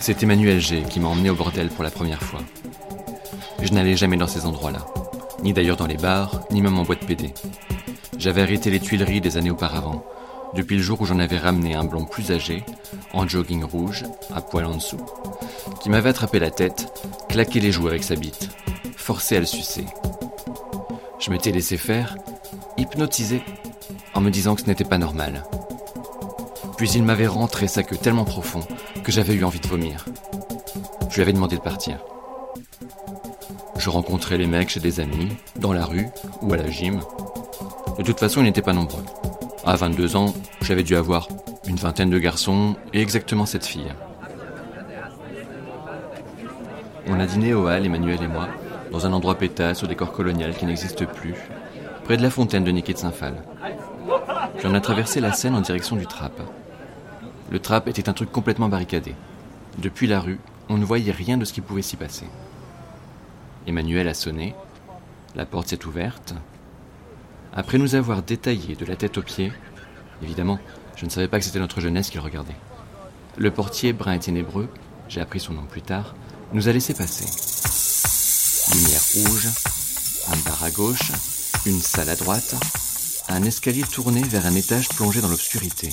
C'est Emmanuel G qui m'a emmené au bordel pour la première fois. Je n'allais jamais dans ces endroits-là, ni d'ailleurs dans les bars, ni même en boîte PD. J'avais arrêté les Tuileries des années auparavant, depuis le jour où j'en avais ramené un blond plus âgé, en jogging rouge, à poil en dessous, qui m'avait attrapé la tête, claqué les joues avec sa bite, forcé à le sucer. Je m'étais laissé faire, hypnotisé, en me disant que ce n'était pas normal. Puis il m'avait rentré sa queue tellement profond j'avais eu envie de vomir. Je lui avais demandé de partir. Je rencontrais les mecs chez des amis, dans la rue ou à la gym. De toute façon, ils n'étaient pas nombreux. À 22 ans, j'avais dû avoir une vingtaine de garçons et exactement cette fille. On a dîné au hall, Emmanuel et moi, dans un endroit pétasse au décor colonial qui n'existe plus, près de la fontaine de Niki de Saint-Phal. Puis on a traversé la Seine en direction du Trap. Le trap était un truc complètement barricadé. Depuis la rue, on ne voyait rien de ce qui pouvait s'y passer. Emmanuel a sonné. La porte s'est ouverte. Après nous avoir détaillé de la tête aux pieds, évidemment, je ne savais pas que c'était notre jeunesse qu'il regardait. Le portier, brun et ténébreux, j'ai appris son nom plus tard, nous a laissé passer. Lumière rouge, un bar à gauche, une salle à droite, un escalier tourné vers un étage plongé dans l'obscurité.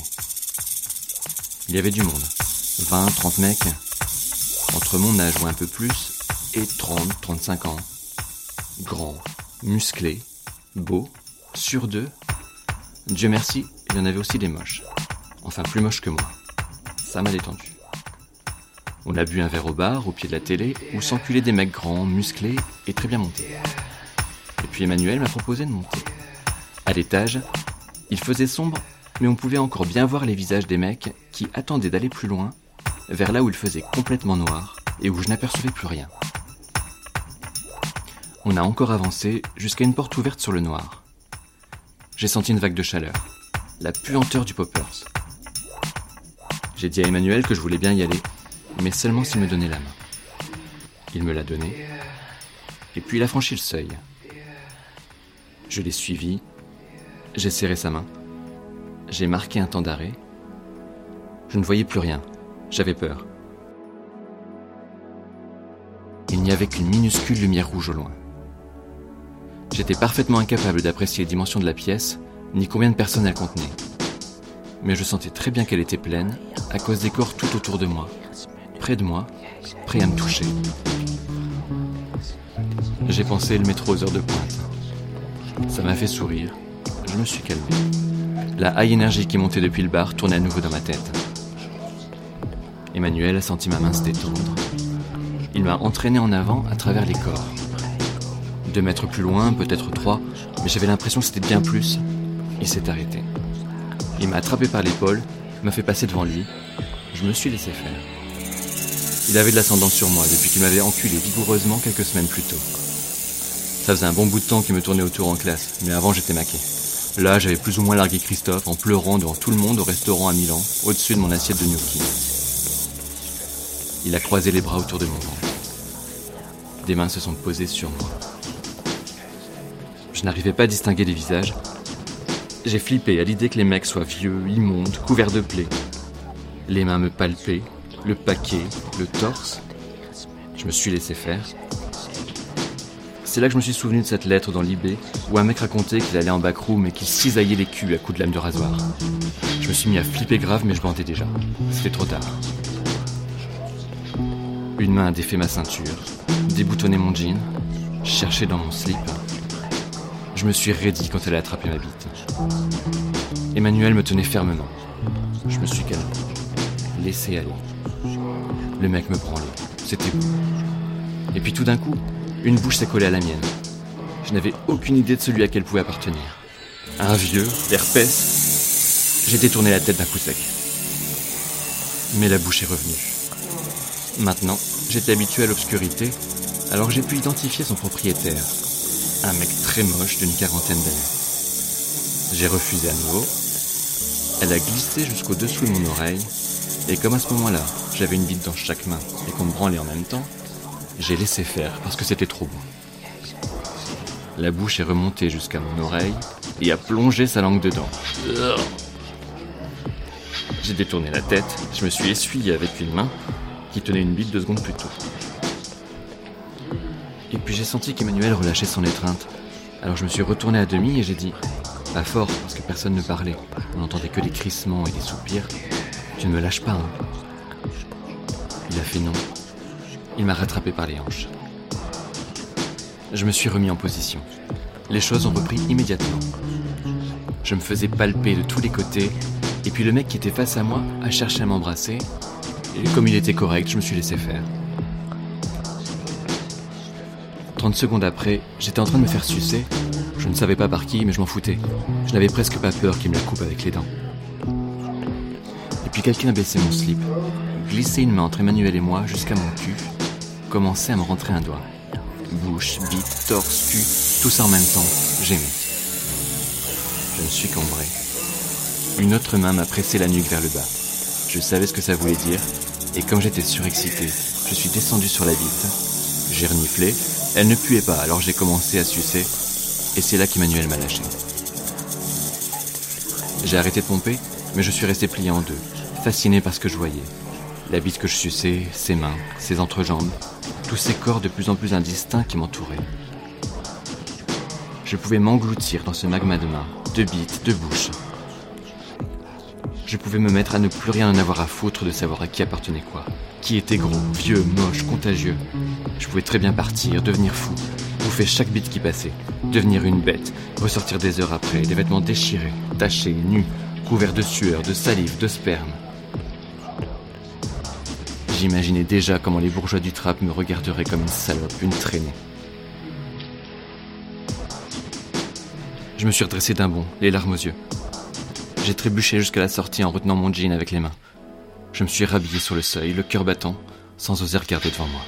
Il y avait du monde. 20, 30 mecs. Entre mon âge ou un peu plus, et 30, 35 ans. Grands, musclés, beaux, sur deux. Dieu merci, il y en avait aussi des moches. Enfin, plus moches que moi. Ça m'a détendu. On a bu un verre au bar, au pied de la télé, où s'enculaient des mecs grands, musclés et très bien montés. Et puis Emmanuel m'a proposé de monter. À l'étage, il faisait sombre mais on pouvait encore bien voir les visages des mecs qui attendaient d'aller plus loin, vers là où il faisait complètement noir et où je n'apercevais plus rien. On a encore avancé jusqu'à une porte ouverte sur le noir. J'ai senti une vague de chaleur, la puanteur du poppers. J'ai dit à Emmanuel que je voulais bien y aller, mais seulement s'il me donnait la main. Il me l'a donné, et puis il a franchi le seuil. Je l'ai suivi, j'ai serré sa main. J'ai marqué un temps d'arrêt. Je ne voyais plus rien. J'avais peur. Il n'y avait qu'une minuscule lumière rouge au loin. J'étais parfaitement incapable d'apprécier les dimensions de la pièce, ni combien de personnes elle contenait. Mais je sentais très bien qu'elle était pleine, à cause des corps tout autour de moi, près de moi, prêts à me toucher. J'ai pensé le métro aux heures de pointe. Ça m'a fait sourire. Je me suis calmé. La high énergie qui montait depuis le bar tournait à nouveau dans ma tête. Emmanuel a senti ma main se détendre. Il m'a entraîné en avant à travers les corps. Deux mètres plus loin, peut-être trois, mais j'avais l'impression que c'était bien plus. Il s'est arrêté. Il m'a attrapé par l'épaule, m'a fait passer devant lui. Je me suis laissé faire. Il avait de l'ascendance sur moi depuis qu'il m'avait enculé vigoureusement quelques semaines plus tôt. Ça faisait un bon bout de temps qu'il me tournait autour en classe, mais avant j'étais maqué. Là, j'avais plus ou moins largué Christophe en pleurant devant tout le monde au restaurant à Milan, au-dessus de mon assiette de gnocchi. Il a croisé les bras autour de mon ventre. Des mains se sont posées sur moi. Je n'arrivais pas à distinguer les visages. J'ai flippé à l'idée que les mecs soient vieux, immondes, couverts de plaies. Les mains me palpaient, le paquet, le torse. Je me suis laissé faire c'est là que je me suis souvenu de cette lettre dans l'IB où un mec racontait qu'il allait en backroom et qu'il cisaillait les culs à coups de lame de rasoir. Je me suis mis à flipper grave, mais je bandais déjà. C'était trop tard. Une main a défait ma ceinture, déboutonné mon jean, cherché dans mon slip. Je me suis raidi quand elle a attrapé ma bite. Emmanuel me tenait fermement. Je me suis calmé, laissé aller. Le mec me branlait. C'était beau. Et puis tout d'un coup, une bouche s'est collée à la mienne. Je n'avais aucune idée de celui à qui elle pouvait appartenir. Un vieux, herpès. J'ai détourné la tête d'un coup sec. Mais la bouche est revenue. Maintenant, j'étais habitué à l'obscurité, alors j'ai pu identifier son propriétaire. Un mec très moche d'une quarantaine d'années. J'ai refusé à nouveau. Elle a glissé jusqu'au dessous de mon oreille, et comme à ce moment-là, j'avais une bite dans chaque main et qu'on me branlait en même temps, j'ai laissé faire parce que c'était trop bon. La bouche est remontée jusqu'à mon oreille et a plongé sa langue dedans. J'ai détourné la tête, je me suis essuyé avec une main qui tenait une bite deux secondes plus tôt. Et puis j'ai senti qu'Emmanuel relâchait son étreinte. Alors je me suis retourné à demi et j'ai dit, pas fort parce que personne ne parlait, on n'entendait que des crissements et des soupirs, tu ne me lâches pas, hein Il a fait non. Il m'a rattrapé par les hanches. Je me suis remis en position. Les choses ont repris immédiatement. Je me faisais palper de tous les côtés, et puis le mec qui était face à moi a cherché à m'embrasser, et comme il était correct, je me suis laissé faire. 30 secondes après, j'étais en train de me faire sucer. Je ne savais pas par qui, mais je m'en foutais. Je n'avais presque pas peur qu'il me la coupe avec les dents. Et puis quelqu'un a baissé mon slip, glissé une main entre Emmanuel et moi jusqu'à mon cul, commençait à me rentrer un doigt. Bouche, bite, torse, cul, tout ça en même temps, j'aimais. Je me suis cambré. Une autre main m'a pressé la nuque vers le bas. Je savais ce que ça voulait dire, et comme j'étais surexcité, je suis descendu sur la bite. J'ai reniflé, elle ne puait pas, alors j'ai commencé à sucer, et c'est là qu'Emmanuel m'a lâché. J'ai arrêté de pomper, mais je suis resté plié en deux, fasciné par ce que je voyais. La bite que je suçais, ses mains, ses entrejambes, tous ces corps de plus en plus indistincts qui m'entouraient. Je pouvais m'engloutir dans ce magma de mains, de bites, de bouches. Je pouvais me mettre à ne plus rien en avoir à foutre de savoir à qui appartenait quoi. Qui était gros, vieux, moche, contagieux. Je pouvais très bien partir, devenir fou, bouffer chaque bite qui passait, devenir une bête, ressortir des heures après, les vêtements déchirés, tachés, nus, couverts de sueur, de salive, de sperme. J'imaginais déjà comment les bourgeois du trap me regarderaient comme une salope, une traînée. Je me suis redressé d'un bond, les larmes aux yeux. J'ai trébuché jusqu'à la sortie en retenant mon jean avec les mains. Je me suis rhabillé sur le seuil, le cœur battant, sans oser regarder devant moi.